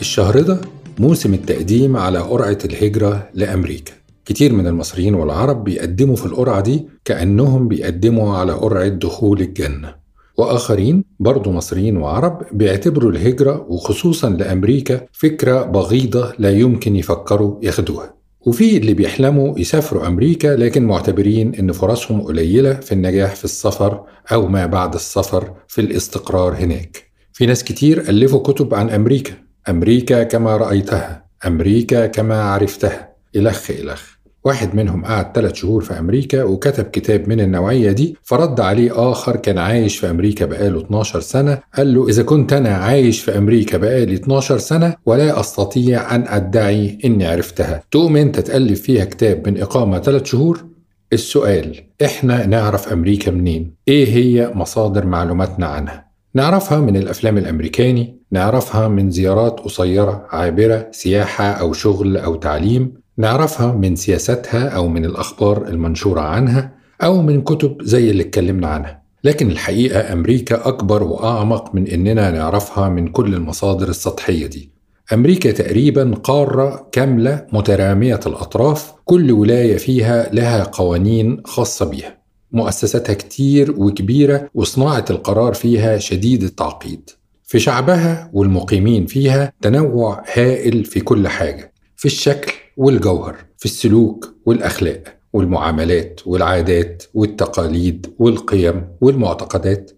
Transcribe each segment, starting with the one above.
الشهر ده موسم التقديم على قرعة الهجرة لأمريكا. كتير من المصريين والعرب بيقدموا في القرعة دي كأنهم بيقدموا على قرعة دخول الجنة. وآخرين برضو مصريين وعرب بيعتبروا الهجرة وخصوصا لأمريكا فكرة بغيضة لا يمكن يفكروا ياخدوها. وفي اللي بيحلموا يسافروا أمريكا لكن معتبرين إن فرصهم قليلة في النجاح في السفر أو ما بعد السفر في الاستقرار هناك. في ناس كتير ألفوا كتب عن أمريكا. أمريكا كما رأيتها. أمريكا كما عرفتها. إلخ إلخ. واحد منهم قعد ثلاث شهور في أمريكا وكتب كتاب من النوعية دي فرد عليه آخر كان عايش في أمريكا بقاله 12 سنة قال له إذا كنت أنا عايش في أمريكا بقالي 12 سنة ولا أستطيع أن أدعي إني عرفتها تقوم أنت تألف فيها كتاب من إقامة ثلاث شهور السؤال إحنا نعرف أمريكا منين؟ إيه هي مصادر معلوماتنا عنها؟ نعرفها من الأفلام الأمريكاني نعرفها من زيارات قصيرة عابرة سياحة أو شغل أو تعليم نعرفها من سياستها أو من الأخبار المنشورة عنها أو من كتب زي اللي اتكلمنا عنها. لكن الحقيقة أمريكا أكبر وأعمق من إننا نعرفها من كل المصادر السطحية دي. أمريكا تقريبا قارة كاملة مترامية الأطراف كل ولاية فيها لها قوانين خاصة بيها. مؤسساتها كتير وكبيرة وصناعة القرار فيها شديد التعقيد. في شعبها والمقيمين فيها تنوع هائل في كل حاجة. في الشكل والجوهر في السلوك والأخلاق والمعاملات والعادات والتقاليد والقيم والمعتقدات.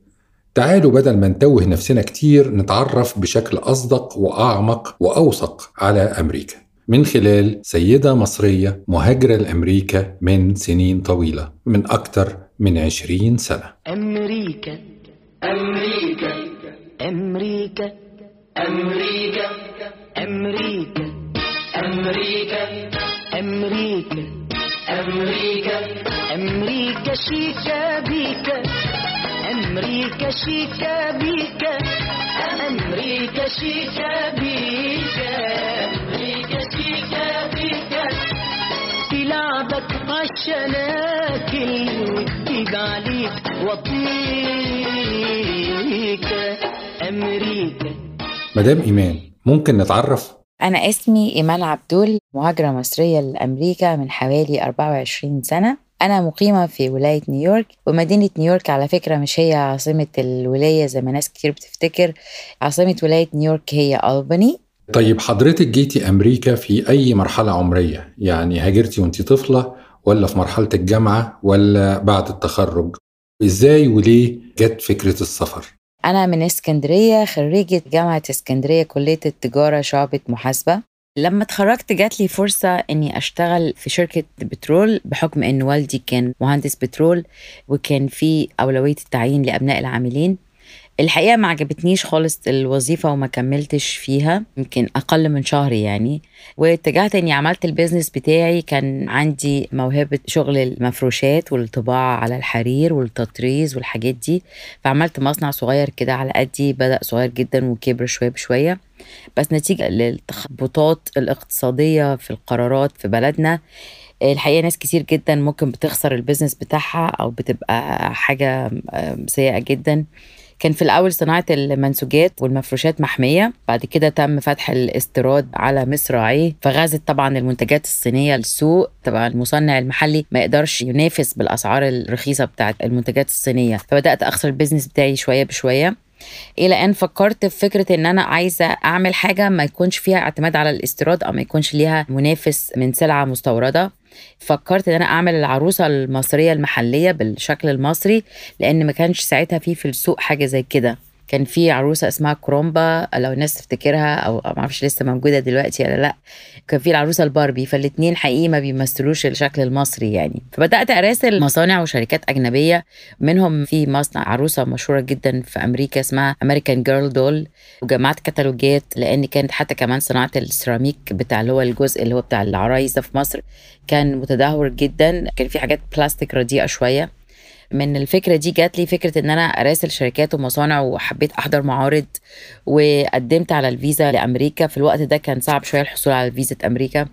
تعالوا بدل ما نتوه نفسنا كتير نتعرف بشكل أصدق وأعمق وأوثق على أمريكا. من خلال سيدة مصرية مهاجرة لأمريكا من سنين طويلة من أكثر من عشرين سنة. أمريكا أمريكا أمريكا أمريكا أمريكا. أمريكا. أمريكا. أمريكا. أمريكا شيكا بيكا. أمريكا شيكا بيكا. أمريكا شيكا بيكا. أمريكا شيكا بيكا. تلعبك عالشناكل وتجيب عليك وطيكا أمريكا. مدام إيمان ممكن نتعرف أنا اسمي إيمان عبدول مهاجرة مصرية لأمريكا من حوالي 24 سنة. أنا مقيمة في ولاية نيويورك ومدينة نيويورك على فكرة مش هي عاصمة الولاية زي ما ناس كتير بتفتكر. عاصمة ولاية نيويورك هي ألباني. طيب حضرتك جيتي أمريكا في أي مرحلة عمرية؟ يعني هاجرتي وانت طفلة ولا في مرحلة الجامعة ولا بعد التخرج؟ إزاي وليه جت فكرة السفر؟ أنا من إسكندرية خريجة جامعة إسكندرية كلية التجارة شعبة محاسبة. لما اتخرجت جات لي فرصة إني أشتغل في شركة بترول بحكم إن والدي كان مهندس بترول وكان في أولوية التعيين لأبناء العاملين. الحقيقة ما عجبتنيش خالص الوظيفة وما كملتش فيها يمكن أقل من شهر يعني. واتجهت إني عملت ال business بتاعي كان عندي موهبة شغل المفروشات والطباعة على الحرير والتطريز والحاجات دي. فعملت مصنع صغير كده على قدي بدأ صغير جدا وكبر شوية بشوية. بس نتيجة للتخبطات الاقتصادية في القرارات في بلدنا الحقيقة ناس كتير جدا ممكن بتخسر ال business بتاعها أو بتبقى حاجة سيئة جدا. كان في الأول صناعة المنسوجات والمفروشات محمية بعد كده تم فتح الاستيراد على مصراعيه فغازت طبعا المنتجات الصينية للسوق. طبعا المصنع المحلي ما يقدرش ينافس بالأسعار الرخيصة بتاعت المنتجات الصينية. فبدأت أخسر ال business بتاعي شوية بشوية. إلى أن فكرت في فكرة إن أنا عايزة أعمل حاجة ما يكونش فيها اعتماد على الاستيراد أو ما يكونش ليها منافس من سلعة مستوردة. فكرت إن أنا أعمل العروسة المصرية المحلية بالشكل المصري لأن ما كانش ساعتها في في السوق حاجة زي كده. كان في عروسة اسمها كرومبا لو الناس تفتكرها أو ما أعرفش لسه موجودة دلوقتي ولا لأ كان في العروسة الباربي فالاثنين حقيقي ما بيمثلوش الشكل المصري يعني. فبدأت اراسل مصانع وشركات أجنبية منهم في مصنع عروسة مشهورة جدا في أمريكا اسمها امريكان جيرل دول وجمعت كتالوجات لأن كانت حتى كمان صناعة السيراميك بتاع اللي هو الجزء اللي هو بتاع العرايس في مصر كان متدهور جدا. كان في حاجات بلاستيك رديئة شوية. من الفكرة دي جات لي فكرة إن أنا أراسل شركات ومصانع وحبيت أحضر معارض وقدمت على الفيزا لأمريكا. في الوقت ده كان صعب شوية الحصول على فيزا أمريكا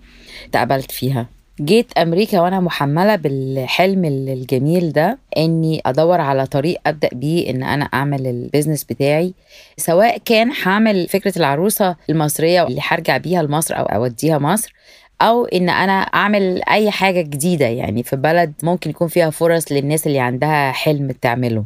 اتقبلت فيها. جيت أمريكا وأنا محملة بالحلم الجميل ده إني أدور على طريق أبدأ بيه إن أنا أعمل البيزنس بتاعي. سواء كان هعمل فكرة العروسة المصرية اللي هرجع بيها لمصر أو أوديها مصر أو إن أنا أعمل أي حاجة جديدة يعني في بلد ممكن يكون فيها فرص للناس اللي عندها حلم تعمله.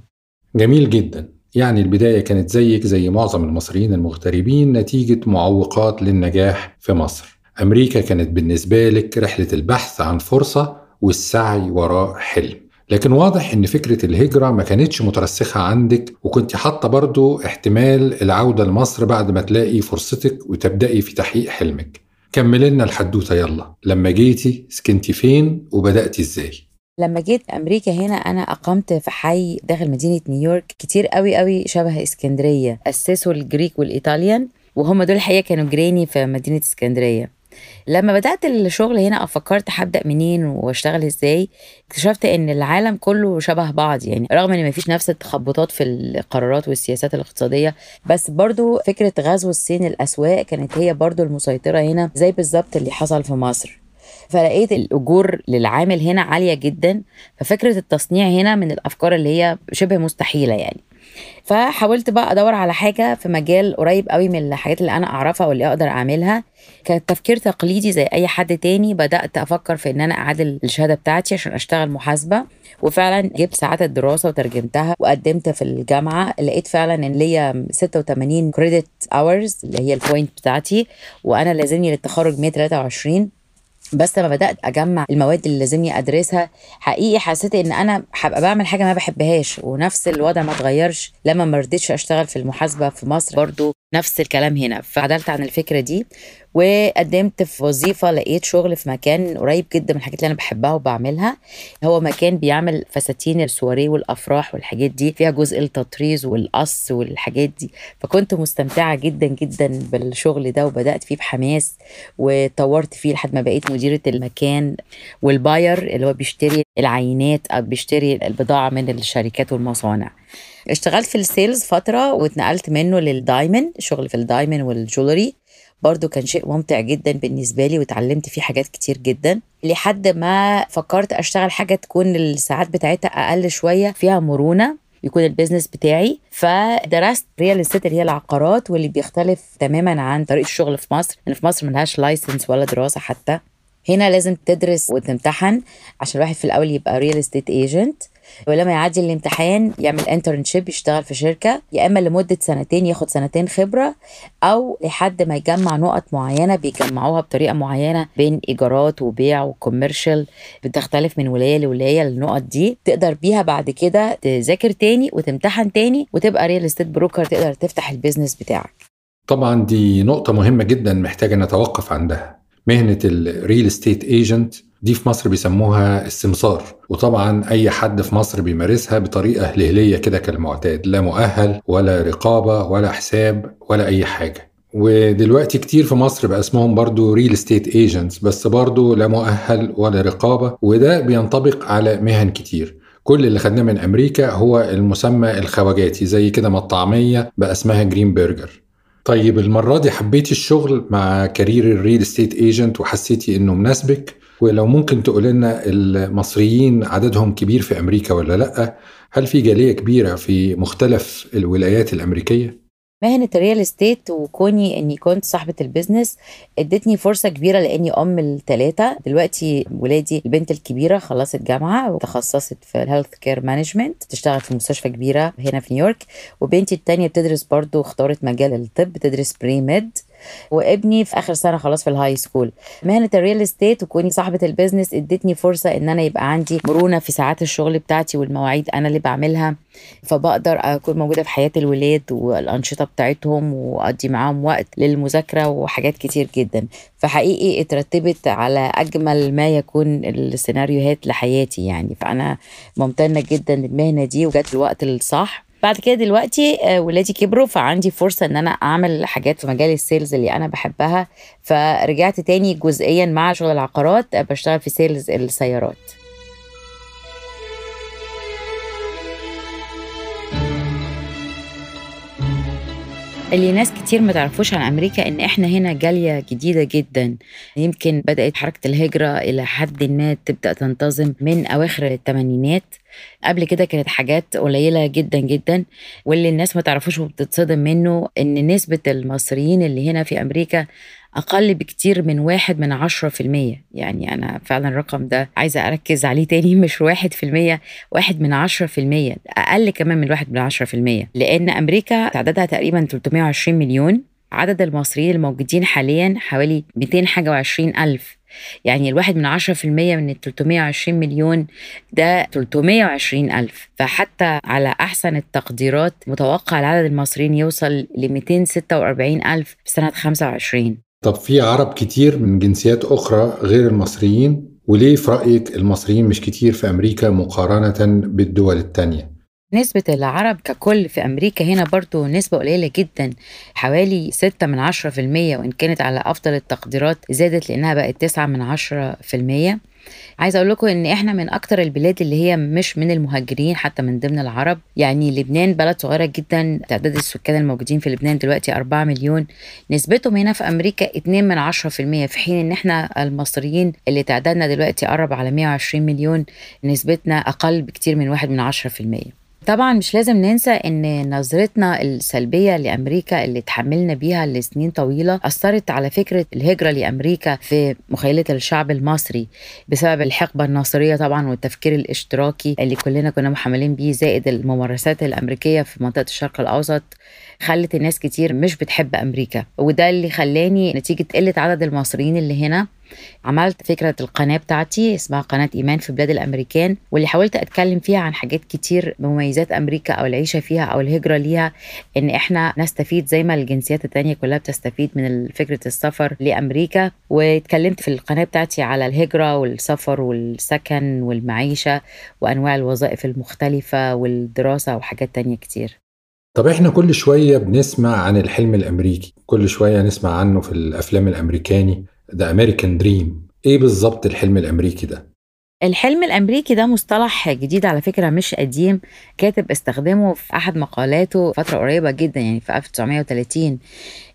جميل جدا. يعني البداية كانت زيك زي معظم المصريين المغتربين نتيجة معوقات للنجاح في مصر. أمريكا كانت بالنسبة لك رحلة البحث عن فرصة والسعي وراء حلم. لكن واضح إن فكرة الهجرة ما كانتش مترسخة عندك وكنت حاطة برضو احتمال العودة لمصر بعد ما تلاقي فرصتك وتبدأي في تحقيق حلمك. كمل لنا الحدوتة يلا. لما جيتي سكنتي فين وبدأتي إزاي؟ لما جيت أمريكا هنا أنا أقمت في حي داخل مدينة نيويورك كتير قوي قوي شبه إسكندرية أسسوا الجريك والإيطاليان وهم دول الحقيقة كانوا جيراني في مدينة إسكندرية. لما بدأت الشغل هنا فكرت هبدأ منين وأشتغل إزاي اكتشفت إن العالم كله شبه بعض. يعني رغم إن مفيش نفس التخبطات في القرارات والسياسات الاقتصادية بس برضو فكرة غزو الصين الأسواق كانت هي برضو المسيطرة هنا زي بالظبط اللي حصل في مصر. فلقيت الأجور للعامل هنا عالية جدا ففكرة التصنيع هنا من الأفكار اللي هي شبه مستحيلة يعني. فحاولت بقى أدور على حاجة في مجال قريب قوي من الحاجات اللي أنا أعرفها واللي أقدر أعملها. كان تفكير تقليدي زي أي حد تاني. بدأت أفكر في إن أنا اعادل الشهادة بتاعتي عشان أشتغل محاسبة. وفعلا جبت ساعات الدراسة وترجمتها وقدمت في الجامعة. لقيت فعلا إن ليا 86 كريدت hours اللي هي ال point بتاعتي. وأنا لازمني للتخرج 123 بس لما بدأت أجمع المواد اللي لازمني أدرسها حقيقي حسيت إن أنا هبقى بعمل حاجة ما بحبهاش ونفس الوضع ما اتغيرش لما ما رضيتش أشتغل في المحاسبة في مصر برضو. نفس الكلام هنا. فعدلت عن الفكرة دي وقدمت في وظيفة لقيت شغل في مكان قريب جدا من الحاجات اللي أنا بحبها وبعملها. هو مكان بيعمل فساتين السواريه والأفراح والحاجات دي فيها جزء التطريز والقص والحاجات دي. فكنت مستمتعة جدا جدا بالشغل ده وبدأت فيه بحماس وطورت فيه لحد ما بقيت مديرة المكان وال buyer اللي هو بيشتري العينات أو بيشتري البضاعة من الشركات والمصانع. اشتغلت في ال sales فترة واتنقلت منه لل diamond شغل في ال diamond وال jewelry. برضو كان شيء ممتع جدا بالنسبة لي وتعلمت فيه حاجات كتير جدا. لحد ما فكرت أشتغل حاجة تكون الساعات بتاعتها أقل شوية فيها مرونة يكون ال business بتاعي. فدرست real estate اللي هي العقارات واللي بيختلف تماما عن طريقة الشغل في مصر. لأن في مصر ملهاش license ولا دراسة حتى. هنا لازم تدرس وتمتحن عشان الواحد في الأول يبقى real estate agent ولما يعدي الامتحان يعمل internship يشتغل في شركة. يا إما لمدة سنتين ياخد سنتين خبرة أو لحد ما يجمع نقط معينة بيجمعوها بطريقة معينة بين إيجارات وبيع و commercial. بتختلف من ولاية لولاية النقط دي. تقدر بيها بعد كده تذاكر تاني وتمتحن تاني وتبقى real estate broker تقدر تفتح ال business بتاعك. طبعا دي نقطة مهمة جدا محتاجة نتوقف عندها. مهنة ال real estate agent دي في مصر بيسموها السمسار. وطبعا أي حد في مصر بيمارسها بطريقة هلهلية كده كالمعتاد. لا مؤهل ولا رقابة ولا حساب ولا أي حاجة. ودلوقتي كتير في مصر بقى اسمهم برضو real estate agents بس برضو لا مؤهل ولا رقابة وده بينطبق على مهن كتير. كل اللي خدناه من أمريكا هو المسمى الخواجاتي زي كده ما الطعميه بقى اسمها green burger طيب المرة دي حبيتي الشغل مع career ال real estate agent وحسيتي إنه مناسبك؟ ولو ممكن تقول لنا المصريين عددهم كبير في أمريكا ولا لأ؟ هل في جالية كبيرة في مختلف الولايات الأمريكية؟ مهنة ال real estate وكوني إني كنت صاحبة ال business ادتني فرصة كبيرة لأني أم الثلاثة دلوقتي ولادي البنت الكبيرة خلصت جامعة وتخصصت في ال health care management تشتغل في مستشفى كبيرة هنا في نيويورك. وبنتي التانية بتدرس برضو اختارت مجال الطب بتدرس pre-med وابني في آخر سنة خلاص في ال high school مهنة ال real estate وكوني صاحبة ال business ادتني فرصة إن أنا يبقى عندي مرونة في ساعات الشغل بتاعتي والمواعيد أنا اللي بعملها. فبقدر أكون موجودة في حياة الولاد والأنشطة بتاعتهم وأقضي معاهم وقت للمذاكرة وحاجات كتير جدا. فحقيقي اترتبت على أجمل ما يكون السيناريوهات لحياتي يعني. فأنا ممتنة جدا للمهنة دي وجت الوقت الصح. بعد كده دلوقتي ولادي كبروا فعندي فرصة إن أنا أعمل حاجات في مجال ال sales اللي أنا بحبها. فرجعت تاني جزئيا مع شغل العقارات بشتغل في sales السيارات. اللي ناس كتير ما تعرفوش عن أمريكا إن إحنا هنا جالية جديدة جدا. يمكن بدأت حركة الهجرة إلى حد ما تبدأ تنتظم من أواخر الثمانينات قبل كده كانت حاجات قليلة جدا جدا. واللي الناس ما تعرفوش وبتتصدم منه إن نسبة المصريين اللي هنا في أمريكا أقل بكتير من واحد من عشرة في المية. يعني أنا فعلا الرقم ده عايزة أركز عليه تاني مش واحد في المية واحد من عشرة في المية أقل كمان من واحد من عشرة في المية. لأن أمريكا تعدادها تقريبا 320 مليون عدد المصريين الموجودين حاليا حوالي 200 حاجة وعشرين ألف. يعني الواحد من عشرة في المية من ال 320 مليون ده 320 ألف. فحتى على أحسن التقديرات متوقع العدد المصريين يوصل ل 246 ألف في سنة 25 طب في عرب كتير من جنسيات أخرى غير المصريين؟ وليه في رأيك المصريين مش كتير في أمريكا مقارنة بالدول التانية؟ نسبة العرب ككل في أمريكا هنا برضو نسبة قليلة جدا. حوالي 6 من 10 في المية وإن كانت على أفضل التقديرات زادت لأنها بقت 9 من 10 في المية. عايزة أقول لكم إن إحنا من أكتر البلاد اللي هي مش من المهاجرين حتى من ضمن العرب. يعني لبنان بلد صغيرة جدا تعداد السكان الموجودين في لبنان دلوقتي 4 مليون. نسبتهم هنا في أمريكا 2 من 10% في حين إن إحنا المصريين اللي تعدادنا دلوقتي قرب على 120 مليون نسبتنا أقل بكتير من 1 من 10% طبعا مش لازم ننسى إن نظرتنا السلبية لأمريكا اللي اتحملنا بيها لسنين طويلة أثرت على فكرة الهجرة لأمريكا في مخيلة الشعب المصري بسبب الحقبة الناصرية طبعا والتفكير الاشتراكي اللي كلنا كنا محملين بيه زائد الممارسات الأمريكية في منطقة الشرق الأوسط خلت الناس كتير مش بتحب أمريكا. وده اللي خلاني نتيجة قلة عدد المصريين اللي هنا عملت فكرة القناة بتاعتي اسمها قناة إيمان في بلاد الأمريكان واللي حاولت أتكلم فيها عن حاجات كتير بمميزات أمريكا أو العيشة فيها أو الهجرة ليها إن إحنا نستفيد زي ما الجنسيات التانية كلها بتستفيد من فكرة السفر لأمريكا. واتكلمت في القناة بتاعتي على الهجرة والسفر والسكن والمعيشة وأنواع الوظائف المختلفة والدراسة وحاجات تانية كتير. طب إحنا كل شوية بنسمع عن الحلم الأمريكي كل شوية نسمع عنه في الأفلام الأمريكاني. ده أمريكان دريم إيه بالظبط الحلم الأمريكي ده؟ الحلم الأمريكي ده مصطلح جديد على فكرة مش قديم. كاتب استخدمه في أحد مقالاته فترة قريبة جدا يعني في 1930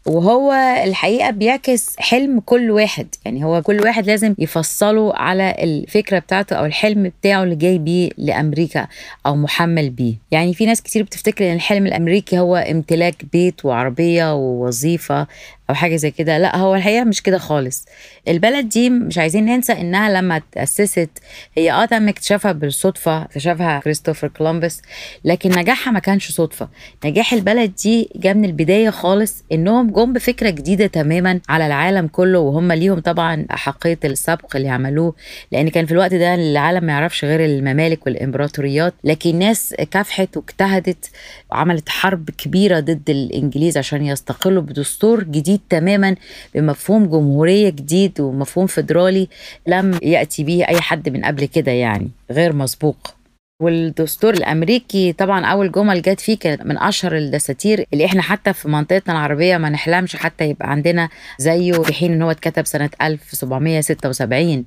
وهو الحقيقة بيعكس حلم كل واحد. يعني هو كل واحد لازم يفصله على الفكرة بتاعته أو الحلم بتاعه اللي جاي بيه لأمريكا أو محمل بيه. يعني في ناس كتير بتفتكر إن الحلم الأمريكي هو امتلاك بيت وعربية ووظيفة أو حاجة زي كده. لا هو الحقيقة مش كده خالص. البلد دي مش عايزين ننسى إنها لما تأسست هي آه تم اكتشافها بالصدفة اكتشفها كريستوفر كولومبوس لكن نجاحها ما كانش صدفة. نجاح البلد دي جاء من البداية خالص إنهم جم بفكرة جديدة تماما على العالم كله وهم ليهم طبعا احقيه السبق اللي عملوه لأن كان في الوقت ده العالم ما يعرفش غير الممالك والإمبراطوريات. لكن ناس كافحت واجتهدت وعملت حرب كبيرة ضد الإنجليز عشان يستقلوا بدستور جديد تماما بمفهوم جمهورية جديد ومفهوم فيدرالي لم يأتي به أي حد من قبل كده يعني غير مسبوق. والدستور الأمريكي طبعا أول جمل جت فيه كانت من أشهر الدساتير اللي إحنا حتى في منطقتنا العربية ما نحلمش حتى يبقى عندنا زيه في حين إن هو اتكتب سنة 1776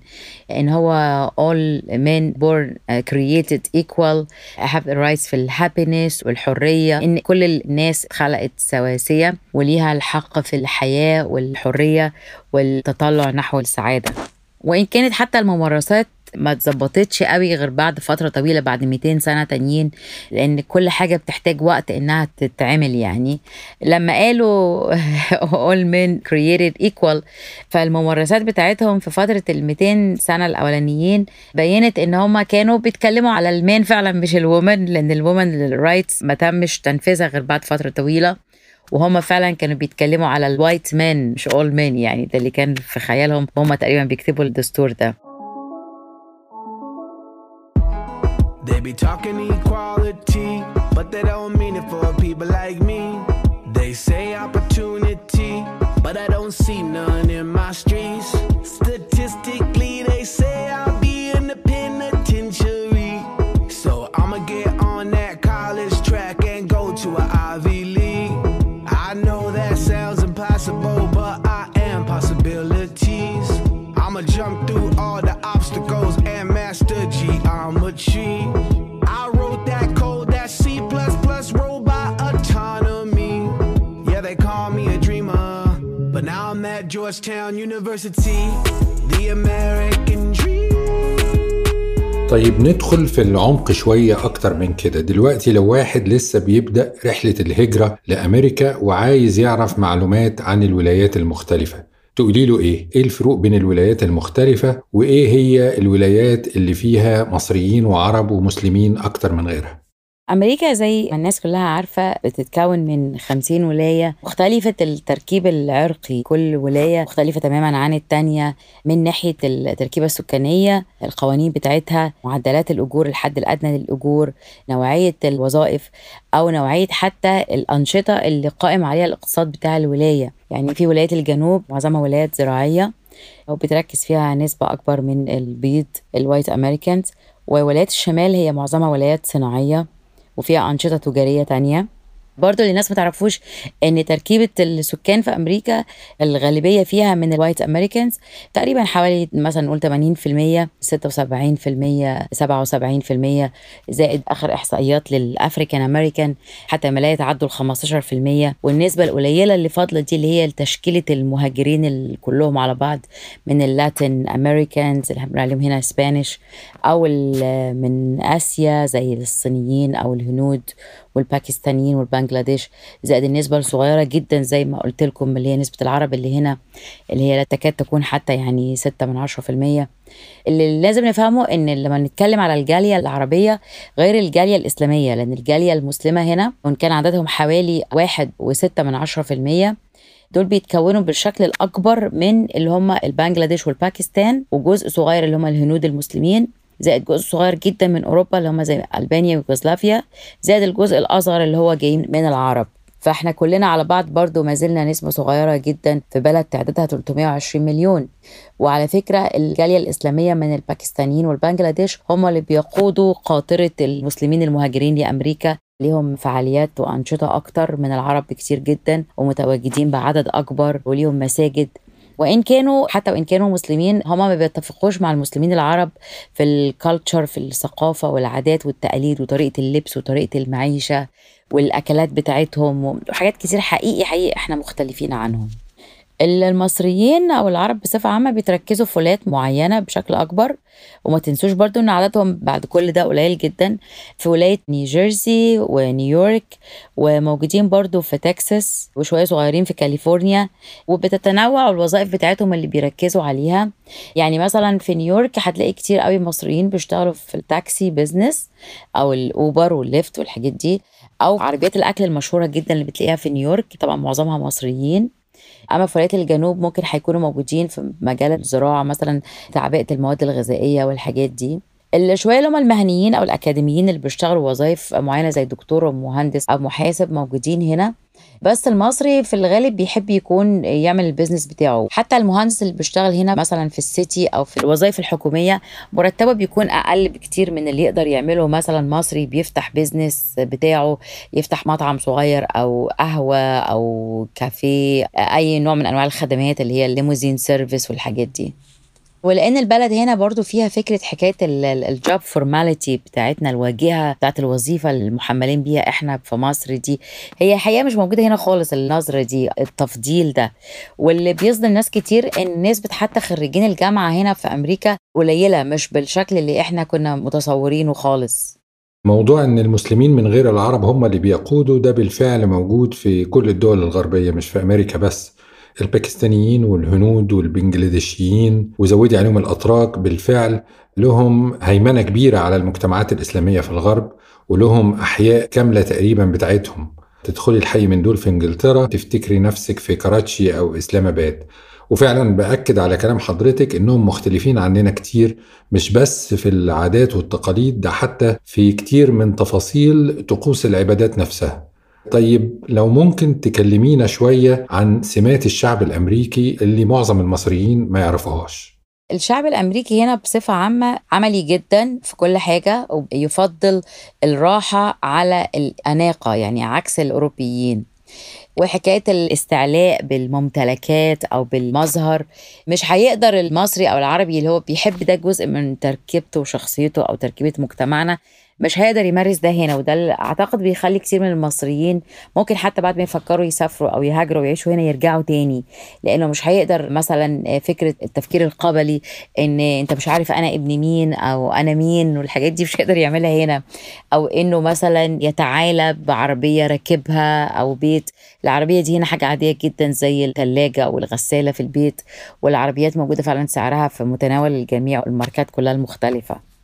إن هو all men born created equal have the rights في الهابينس والحرية. إن كل الناس اتخلقت سواسية وليها الحق في الحياة والحرية والتطلع نحو السعادة. وإن كانت حتى الممارسات ما اتظبطتش قوي غير بعد فترة طويلة بعد 200 سنة تانيين لأن كل حاجة بتحتاج وقت إنها تتعمل يعني. لما قالوا all men created equal فالممارسات بتاعتهم في فترة ال 200 سنة الأولانيين بينت إن هم كانوا بيتكلموا على ال man فعلا مش ال women لأن ال women rights ما تمش تنفيذها غير بعد فترة طويلة. وهم فعلا كانوا بيتكلموا على ال white man مش all men يعني ده اللي كان في خيالهم. هم تقريبا بيكتبوا الدستور ده. They be talking equality, but they don't mean it for people like me. They say opportunity, but I don't see none in my streets. Georgetown University, the American dream. طيب ندخل في العمق شوية أكتر من كده دلوقتي لو واحد لسه بيبدأ رحلة الهجرة لأمريكا وعايز يعرف معلومات عن الولايات المختلفة تقولي له إيه؟ إيه الفروق بين الولايات المختلفة وإيه هي الولايات اللي فيها مصريين وعرب ومسلمين أكتر من غيرها؟ أمريكا زي ما الناس كلها عارفة بتتكون من 50 ولاية مختلفة التركيب العرقي كل ولاية مختلفة تماما عن التانية. من ناحية التركيبة السكانية القوانين بتاعتها معدلات الأجور الحد الأدنى للأجور نوعية الوظائف أو نوعية حتى الأنشطة اللي قائم عليها الاقتصاد بتاع الولاية. يعني في ولايات الجنوب معظمها ولايات زراعية وبتركز فيها نسبة أكبر من البيض ال white Americans وولايات الشمال هي معظمها ولايات صناعية. وفيها أنشطة تجارية تانية. برضه اللي الناس ما تعرفوش إن تركيبة السكان في أمريكا الغالبية فيها من ال white Americans تقريبا حوالي مثلا نقول 80% 76% 77% زائد آخر إحصائيات لل African American حتى ما لا يتعدوا ال 15% والنسبة القليلة اللي فاضلة دي اللي هي تشكيلة المهاجرين ال- كلهم على بعض من ال Latin Americans اللي بنقول عليهم هنا Spanish أو من آسيا زي الصينيين أو الهنود والباكستانيين والبنجلاديش زائد النسبة الصغيرة جدا زي ما قلت لكم اللي هي نسبة العرب اللي هنا اللي هي لا تكاد تكون حتى يعني ستة من عشرة في المية. اللي لازم نفهمه إن لما نتكلم على الجالية العربية غير الجالية الإسلامية لأن الجالية المسلمة هنا وإن كان عددهم حوالي واحد وستة من عشرة في المية دول بيتكونوا بالشكل الأكبر من اللي هم البنجلاديش والباكستان وجزء صغير اللي هم الهنود المسلمين. زائد جزء صغير جدا من أوروبا اللي هم زي ألبانيا ويوغوسلافيا زائد الجزء الأصغر اللي هو جاي من العرب. فإحنا كلنا على بعض برضو ما زلنا نسبة صغيرة جدا في بلد تعدادها 320 مليون. وعلى فكرة الجالية الإسلامية من الباكستانيين والبنجلاديش هم اللي بيقودوا قاطرة المسلمين المهاجرين لأمريكا ليهم فعاليات وأنشطة أكتر من العرب بكتير جدا ومتواجدين بعدد أكبر وليهم مساجد. وإن كانوا حتى وإن كانوا مسلمين هم ما بيتفقوش مع المسلمين العرب في ال culture في الثقافة والعادات والتقاليد وطريقة اللبس وطريقة المعيشة والأكلات بتاعتهم وحاجات كتير حقيقي حقيقي إحنا مختلفين عنهم. المصريين أو العرب بصفة عامة بيتركزوا في ولايات معينة بشكل أكبر وما تنسوش برضو إن عددهم بعد كل ده قليل جدا في ولاية نيوجيرسي ونيويورك وموجودين برضو في تكساس وشوية صغيرين في كاليفورنيا وبتتنوع الوظائف بتاعتهم اللي بيركزوا عليها. يعني مثلا في نيويورك هتلاقي كتير قوي مصريين بيشتغلوا في ال taxi business أو ال Uber وال Lyft والحاجات دي أو عربيات الأكل المشهورة جدا اللي بتلاقيها في نيويورك طبعا معظمها مصريين. أما في ولايات الجنوب ممكن هيكونوا موجودين في مجال الزراعة مثلا تعبئة المواد الغذائية والحاجات دي. اللي شوية اللي هم المهنيين أو الأكاديميين اللي بيشتغلوا وظائف معينة زي دكتور ومهندس أو محاسب موجودين هنا بس المصري في الغالب بيحب يكون يعمل ال business بتاعه. حتى المهندس اللي بيشتغل هنا مثلا في ال city أو في الوظائف الحكومية مرتبه بيكون أقل بكتير من اللي يقدر يعمله مثلا مصري بيفتح business بتاعه يفتح مطعم صغير أو قهوة أو كافيه أي نوع من أنواع الخدمات اللي هي ال limousine service والحاجات دي. ولأن البلد هنا برضو فيها فكرة حكاية ال job formality بتاعتنا الواجهة بتاعت الوظيفة المحملين بيها إحنا في مصر دي. هي حقيقة مش موجودة هنا خالص النظرة دي التفضيل ده. واللي بيصدم ناس كتير إن نسبة حتى خريجين الجامعة هنا في أمريكا قليلة مش بالشكل اللي إحنا كنا متصورينه خالص. موضوع إن المسلمين من غير العرب هم اللي بيقودوا ده بالفعل موجود في كل الدول الغربية مش في أمريكا بس. الباكستانيين والهنود والبنجلاديشيين وزودي عليهم الأتراك بالفعل لهم هيمنة كبيرة على المجتمعات الإسلامية في الغرب ولهم أحياء كاملة تقريبا بتاعتهم. تدخلي الحي من دول في إنجلترا تفتكري نفسك في كراتشي أو اسلام اباد وفعلا بأكد على كلام حضرتك إنهم مختلفين عننا كتير مش بس في العادات والتقاليد ده حتى في كتير من تفاصيل طقوس العبادات نفسها. طيب لو ممكن تكلمينا شوية عن سمات الشعب الأمريكي اللي معظم المصريين ما يعرفوهاش. الشعب الأمريكي هنا بصفة عامة عملي جدا في كل حاجة ويفضل الراحة على الأناقة يعني عكس الأوروبيين. وحكاية الاستعلاء بالممتلكات أو بالمظهر مش هيقدر المصري أو العربي اللي هو بيحب ده جزء من تركيبته وشخصيته أو تركيبة مجتمعنا مش هيقدر يمارس ده هنا وده اللي أعتقد بيخلي كتير من المصريين ممكن حتى بعد ما يفكروا يسافروا أو يهاجروا ويعيشوا هنا يرجعوا تاني لأنه مش هيقدر مثلا فكرة التفكير القبلي إن أنت مش عارف أنا ابن مين أو أنا مين والحاجات دي مش هيقدر يعملها هنا أو إنه مثلا يتعالى بعربية راكبها أو بيت. العربية دي هنا حاجة عادية جدا زي الثلاجه أو الغسالة في البيت والعربيات موجودة فعلا سعرها في متناول الجميع والماركات كلها المختلفة.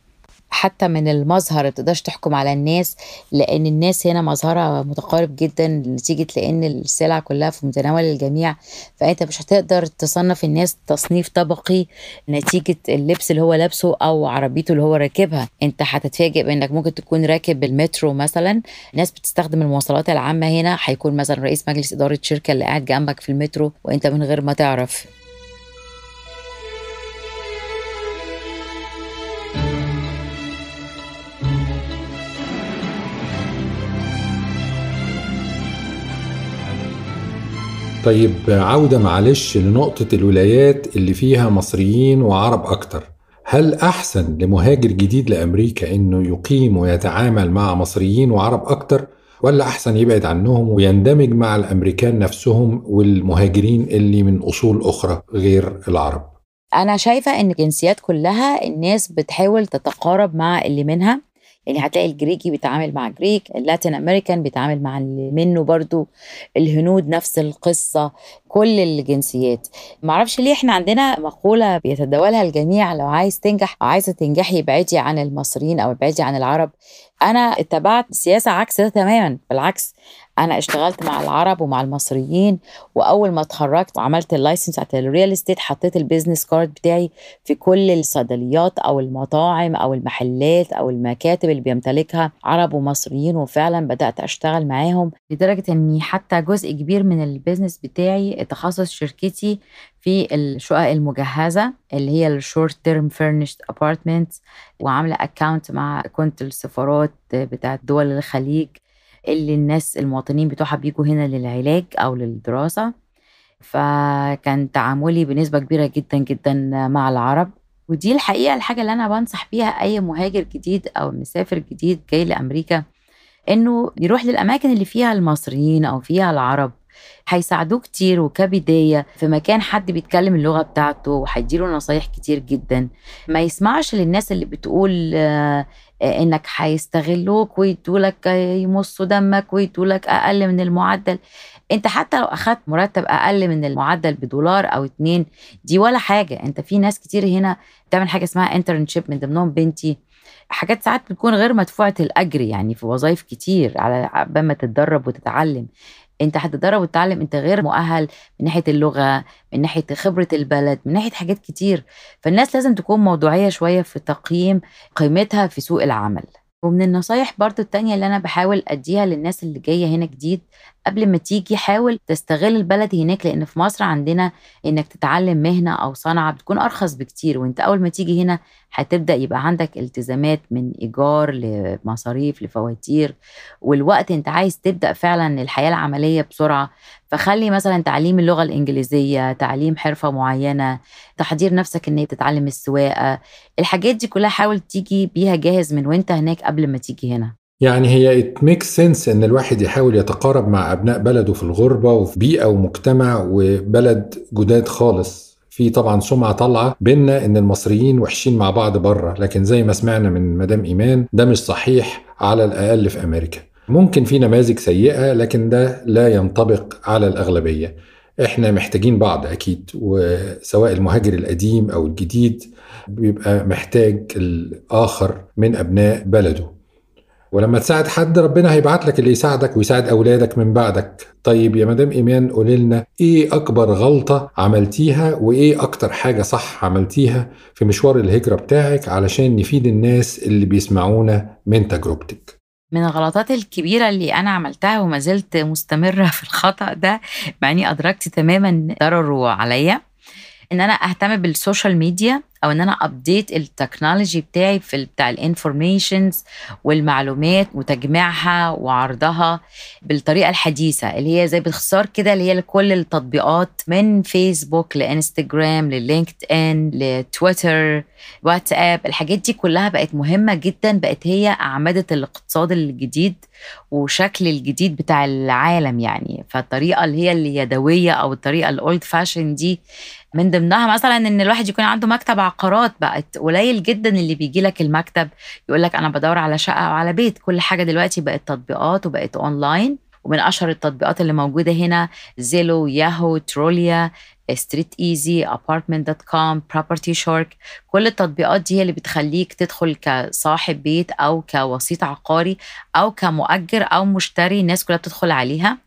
حتى من المظهر تقدرش تحكم على الناس لأن الناس هنا مظهرها متقارب جدا نتيجه لأن السلع كلها في متناول الجميع. فأنت مش هتقدر تصنف الناس تصنيف طبقي نتيجة اللبس اللي هو لابسه أو عربيته اللي هو راكبها. أنت هتتفاجئ بأنك ممكن تكون راكب المترو مثلا. ناس بتستخدم المواصلات العامة هنا. هيكون مثلا رئيس مجلس إدارة شركة اللي قاعد جنبك في المترو وأنت من غير ما تعرف. طيب عودة معلش لنقطة الولايات اللي فيها مصريين وعرب أكتر. هل أحسن لمهاجر جديد لأمريكا إنه يقيم ويتعامل مع مصريين وعرب أكتر ولا أحسن يبعد عنهم ويندمج مع الأمريكان نفسهم والمهاجرين اللي من أصول أخرى غير العرب؟ أنا شايفة إن الجنسيات كلها الناس بتحاول تتقارب مع اللي منها. يعني هتلاقي الجريكي بيتعامل مع جريك اللاتين أمريكان بيتعامل مع اللي منه برضو الهنود نفس القصة كل الجنسيات. معرفش ليه إحنا عندنا مقولة بيتداولها الجميع لو عايز تنجح أو عايزة تنجحي ابعدي عن المصريين أو ابعدي عن العرب. أنا اتبعت سياسة عكس ده تماما بالعكس. أنا اشتغلت مع العرب ومع المصريين وأول ما اتخرجت وعملت ال license بتاعت ال real estate حطيت ال business card بتاعي في كل الصيدليات أو المطاعم أو المحلات أو المكاتب اللي بيمتلكها عرب ومصريين وفعلا بدأت أشتغل معاهم لدرجة إني حتى جزء كبير من ال business بتاعي تخصص شركتي في الشقق المجهزة اللي هي ال short term furnished apartments وعاملة account مع account السفارات بتاعت دول الخليج اللي الناس المواطنين بتوعها بيجوا هنا للعلاج أو للدراسة. فكان تعاملي بنسبة كبيرة جدا جدا مع العرب. ودي الحقيقة الحاجة اللي أنا بنصح بيها أي مهاجر جديد أو مسافر جديد جاي لأمريكا إنه يروح للأماكن اللي فيها المصريين أو فيها العرب. هيساعدوه كتير وكبداية في مكان حد بيتكلم اللغة بتاعته وهيديله نصايح كتير جدا. ما يسمعش للناس اللي بتقول آه إنك هيستغلوك ويدولك يمصوا دمك ويدولك أقل من المعدل. أنت حتى لو أخدت مرتب أقل من المعدل بدولار أو اتنين دي ولا حاجة. أنت في ناس كتير هنا بتعمل حاجة اسمها انترنشيب من ضمنهم بنتي. حاجات ساعات بتكون غير مدفوعة الأجر يعني في وظائف كتير على ما تتدرب وتتعلم. انت هتتدرب وتتعلم انت غير مؤهل من ناحية اللغة من ناحية خبرة البلد من ناحية حاجات كتير. فالناس لازم تكون موضوعية شوية في تقييم قيمتها في سوق العمل. ومن النصايح برضو التانية اللي أنا بحاول أديها للناس اللي جاية هنا جديد قبل ما تيجي حاول تستغل البلد هناك لأن في مصر عندنا إنك تتعلم مهنة أو صنعة بتكون أرخص بكتير وإنت أول ما تيجي هنا هتبدأ يبقى عندك التزامات من إيجار لمصاريف لفواتير والوقت أنت عايز تبدأ فعلا الحياة العملية بسرعة. فخلي مثلا تعليم اللغة الإنجليزية تعليم حرفة معينة تحضير نفسك إن تتعلم السواقة الحاجات دي كلها حاول تيجي بيها جاهز من وأنت هناك قبل ما تيجي هنا. يعني هي it makes sense إن الواحد يحاول يتقارب مع أبناء بلده في الغربة وفي بيئة ومجتمع وبلد جداد خالص. في طبعا سمعة طالعة بينا إن المصريين وحشين مع بعض بره لكن زي ما سمعنا من مدام إيمان ده مش صحيح على الأقل في أمريكا. ممكن في نماذج سيئة لكن ده لا ينطبق على الأغلبية. إحنا محتاجين بعض أكيد وسواء المهاجر القديم أو الجديد بيبقى محتاج الآخر من أبناء بلده. ولما تساعد حد ربنا هيبعت لك اللي يساعدك ويساعد أولادك من بعدك. طيب يا مدام إيمان قولي لنا إيه أكبر غلطة عملتيها وإيه أكتر حاجة صح عملتيها في مشوار الهجرة بتاعك علشان نفيد الناس اللي بيسمعونا من تجربتك؟ من الغلطات الكبيرة اللي أنا عملتها وما زلت مستمرة في الخطأ ده مع إني أدركت تماما ضرره عليا إن أنا أهتم بال social media أو إن أنا update ال technology بتاعي في بتاع ال informations والمعلومات وتجميعها وعرضها بالطريقة الحديثة اللي هي زي باختصار كده اللي هي لكل التطبيقات من فيسبوك لإنستجرام ل LinkedIn لتويتر واتساب الحاجات دي كلها بقت مهمة جدا بقت هي أعمدة الاقتصاد الجديد وشكل الجديد بتاع العالم يعني. فالطريقة اللي هي اليدوية أو الطريقة ال old fashion دي من ضمنها مثلا إن الواحد يكون عنده مكتب عقارات بقت قليل جدا اللي بيجي لك المكتب. يقول لك أنا بدور على شقة أو على بيت. كل حاجة دلوقتي بقت تطبيقات وبقت اونلاين ومن أشهر التطبيقات اللي موجودة هنا Zillow Yahoo Trulia StreetEasy Apartment dot com PropertyShark كل التطبيقات دي هي اللي بتخليك تدخل كصاحب بيت أو كوسيط عقاري أو كمؤجر أو مشتري الناس كلها بتدخل عليها.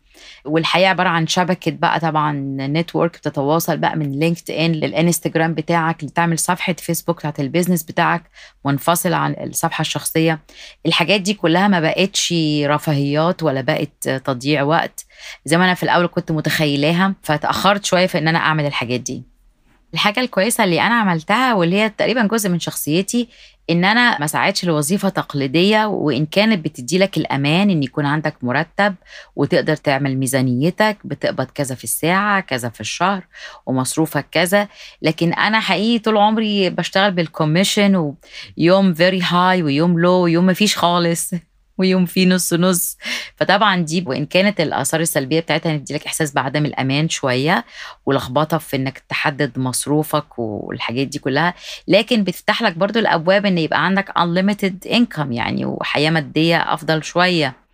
والحقيقة عبارة عن شبكة بقى طبعا network بتتواصل بقى من LinkedIn للانستجرام بتاعك لتعمل صفحة فيسبوك بتاعت ال business بتاعك منفصله عن الصفحة الشخصية. الحاجات دي كلها ما بقتش رفاهيات ولا بقت تضييع وقت. زي ما أنا في الأول كنت متخيلاها فتاخرت شوية في إن أنا أعمل الحاجات دي. الحاجة الكويسة اللي أنا عملتها واللي هي تقريبا جزء من شخصيتي إن أنا ما سعيتش لوظيفة تقليدية وإن كانت بتدي لك الأمان إن يكون عندك مرتب وتقدر تعمل ميزانيتك بتقبض كذا في الساعة كذا في الشهر ومصروفك كذا. لكن أنا حقيقي طول عمري بشتغل بال commission ويوم very high ويوم low ويوم ما فيش خالص. ويوم فيه نص نص. فطبعا دي وان كانت الآثار السلبية بتاعتها تديلك إحساس بعدم الأمان شوية ولخبطة في إنك تحدد مصروفك والحاجات دي كلها لكن بتفتح لك برضو الأبواب إن يبقى عندك unlimited income يعني وحياة مادية أفضل شوية.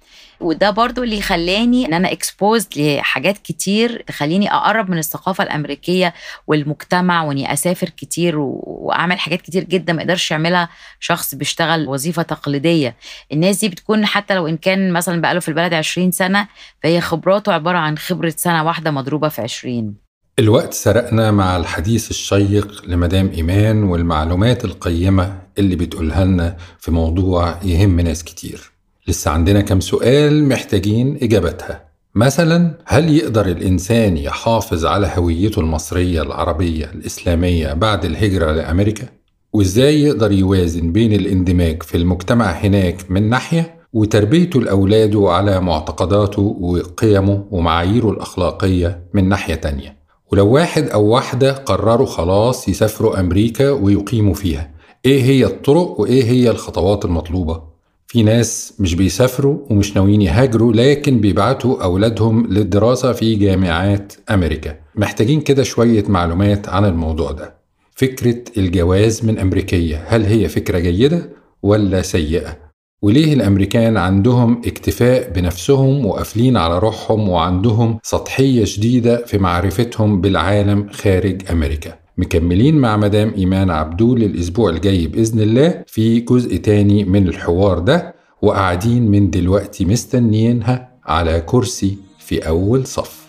وده برضو اللي خلاني إن أنا اكسبوزد لحاجات كتير تخليني أقرب من الثقافة الأمريكية والمجتمع وإني أسافر كتير وأعمل حاجات كتير جدا ما يقدرش يعملها شخص بيشتغل وظيفة تقليدية. الناس دي بتكون حتى لو إن كان مثلا بقاله في البلد 20 سنة فهي خبراته عبارة عن خبرة سنة واحدة مضروبة في 20 الوقت سرقنا مع الحديث الشيق لمدام إيمان والمعلومات القيمة اللي بتقولها لنا في موضوع يهم ناس كتير. لسه عندنا كم سؤال محتاجين إجابتها مثلا هل يقدر الإنسان يحافظ على هويته المصرية العربية الإسلامية بعد الهجرة لأمريكا؟ وإزاي يقدر يوازن بين الاندماج في المجتمع هناك من ناحية وتربيته لأولاده على معتقداته وقيمه ومعاييره الأخلاقية من ناحية تانية ولو واحد أو واحدة قرروا خلاص يسافروا أمريكا ويقيموا فيها إيه هي الطرق وإيه هي الخطوات المطلوبة؟ في ناس مش بيسافروا ومش ناويين يهاجروا لكن بيبعتوا أولادهم للدراسة في جامعات أمريكا. محتاجين كده شوية معلومات عن الموضوع ده. فكرة الجواز من أمريكية هل هي فكرة جيدة ولا سيئة؟ وليه الأمريكان عندهم اكتفاء بنفسهم وقافلين على روحهم وعندهم سطحية شديدة في معرفتهم بالعالم خارج أمريكا؟ مكملين مع مدام إيمان عبدول الأسبوع الجاي بإذن الله في جزء تاني من الحوار ده وقاعدين من دلوقتي مستنيينها على كرسي في أول صف.